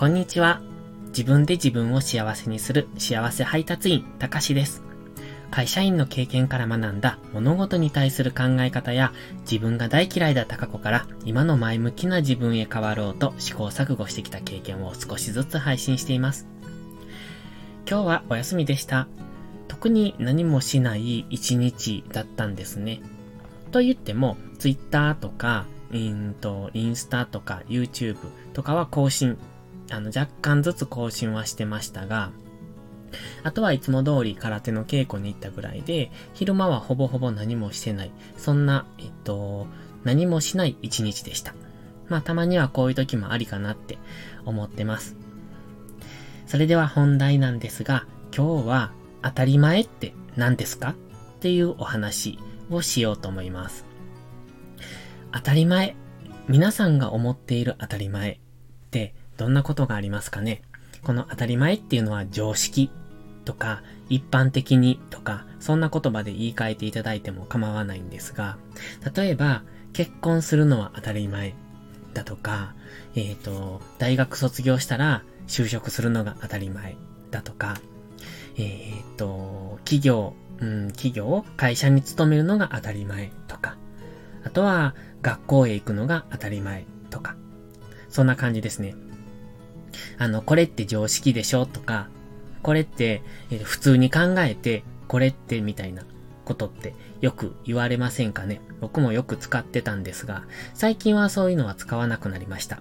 こんにちは。自分で自分を幸せにする幸せ配達員、たかしです。会社員の経験から学んだ物事に対する考え方や自分が大嫌いだった過去から今の前向きな自分へ変わろうと試行錯誤してきた経験を少しずつ配信しています。今日はお休みでした。特に何もしない一日だったんですね。と言っても、Twitter とか、インと、インスタとか YouTube とかは更新、あの、若干ずつ更新はしてましたが、あとはいつも通り空手の稽古に行ったぐらいで、昼間はほぼほぼ何もしてない。そんな、えっと、何もしない一日でした。まあたまにはこういう時もありかなって思ってます。それでは本題なんですが、今日は当たり前って何ですか？っていうお話をしようと思います。当たり前。皆さんが思っている当たり前どんなことがありますかね？この当たり前っていうのは常識とか一般的にとかそんな言葉で言い換えていただいても構わないんですが、例えば結婚するのは当たり前だとか、えっ、ー、と、大学卒業したら就職するのが当たり前だとか、えっ、ー、と、企業、うん、企業、会社に勤めるのが当たり前とか、あとは学校へ行くのが当たり前とか、そんな感じですね。あの、これって常識でしょ？とか、これって、え、普通に考えて、これってみたいなことってよく言われませんかね？僕もよく使ってたんですが、最近はそういうのは使わなくなりました。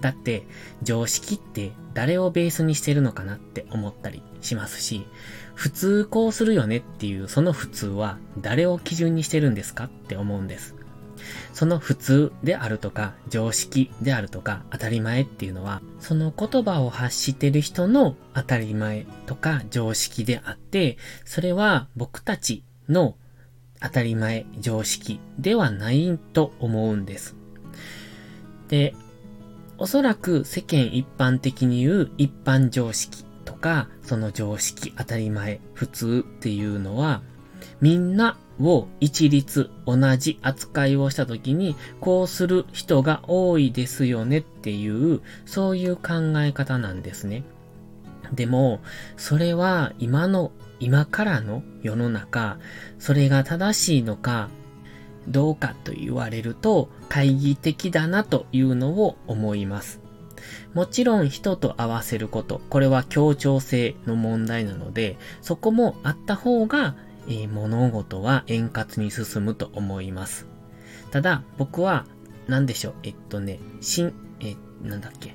だって、常識って誰をベースにしてるのかなって思ったりしますし、普通こうするよねっていうその普通は誰を基準にしてるんですかって思うんです。その普通であるとか、常識であるとか、当たり前っていうのは、その言葉を発してる人の当たり前とか常識であって、それは僕たちの当たり前、常識ではないと思うんです。で、おそらく世間一般的に言う一般常識とか、その常識、当たり前、普通っていうのは、みんなを一律同じ扱いをしたときに、こうする人が多いですよねっていう、そういう考え方なんですね。でも、それは今の、今からの世の中、それが正しいのか、どうかと言われると、懐疑的だなというのを思います。もちろん人と合わせること、これは協調性の問題なので、そこもあった方がえー、物事は円滑に進むと思います。ただ、僕は、なんでしょう、えっとね、しん、えなんだっけ、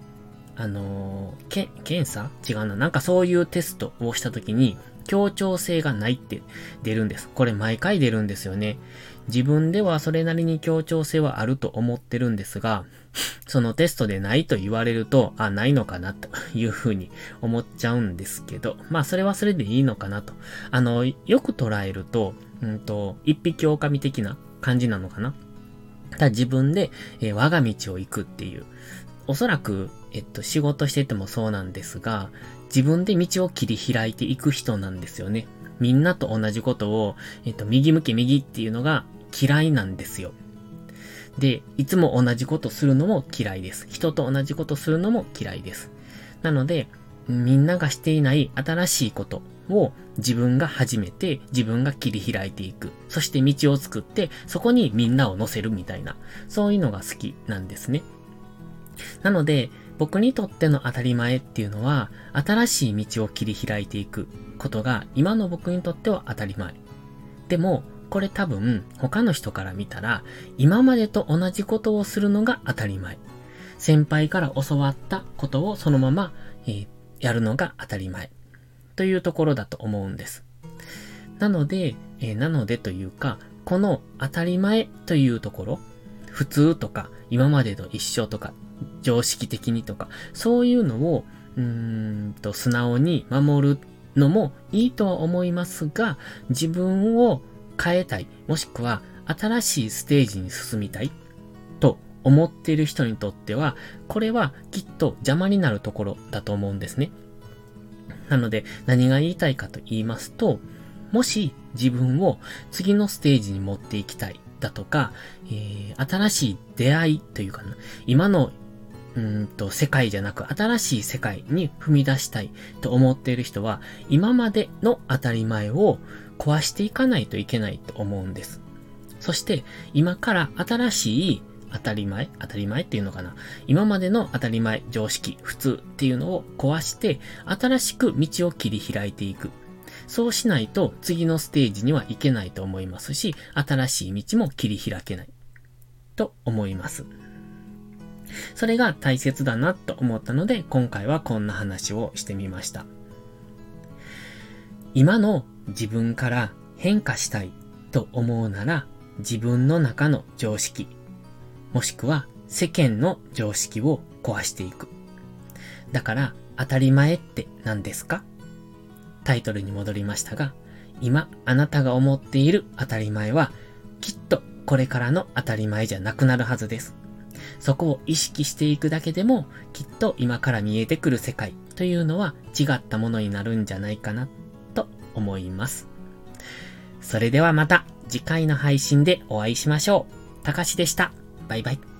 あのー、け、検査？違うな。なんかそういうテストをしたときに、協調性がないって出るんです。これ毎回出るんですよね。自分ではそれなりに協調性はあると思ってるんですが、そのテストでないと言われると、あ、ないのかなというふうに思っちゃうんですけど、まあそれはそれでいいのかなと。あの、よく捉えると、うんと、一匹狼的な感じなのかな。ただ自分で、えー、我が道を行くっていう。おそらく、えっと、仕事しててもそうなんですが、自分で道を切り開いていく人なんですよね。みんなと同じことを、えっと、右向け右っていうのが嫌いなんですよ。で、いつも同じことするのも嫌いです。人と同じことするのも嫌いです。なので、みんながしていない新しいことを自分が始めて、自分が切り開いていく。そして道を作って、そこにみんなを乗せるみたいな、そういうのが好きなんですね。なので、僕にとっての当たり前っていうのは、新しい道を切り開いていくことが、今の僕にとっては当たり前。でも、これ多分他の人から見たら今までと同じことをするのが当たり前。先輩から教わったことをそのまま、えー、やるのが当たり前。というところだと思うんです。なので、えー、なのでというか、この当たり前というところ、普通とか今までと一緒とか常識的にとか、そういうのを、うーんと素直に守るのもいいとは思いますが、自分を変えたい、もしくは新しいステージに進みたいと思っている人にとっては、これはきっと邪魔になるところだと思うんですね。なので何が言いたいかと言いますと、もし自分を次のステージに持っていきたいだとか、えー、新しい出会いというかな、今のうんと、世界じゃなく新しい世界に踏み出したいと思っている人は、今までの当たり前を壊していかないといけないと思うんです。そして、今から新しい当たり前当たり前っていうのかな？今までの当たり前、常識、普通っていうのを壊して、新しく道を切り開いていく。そうしないと次のステージには行けないと思いますし、新しい道も切り開けない。と思います。それが大切だなと思ったので、今回はこんな話をしてみました。今の自分から変化したいと思うなら、自分の中の常識、もしくは世間の常識を壊していく。だから、当たり前って何ですか？タイトルに戻りましたが、今あなたが思っている当たり前は、きっとこれからの当たり前じゃなくなるはずです。そこを意識していくだけでも、きっと今から見えてくる世界というのは違ったものになるんじゃないかな、と思います。それではまた次回の配信でお会いしましょう。たかしでした。バイバイ。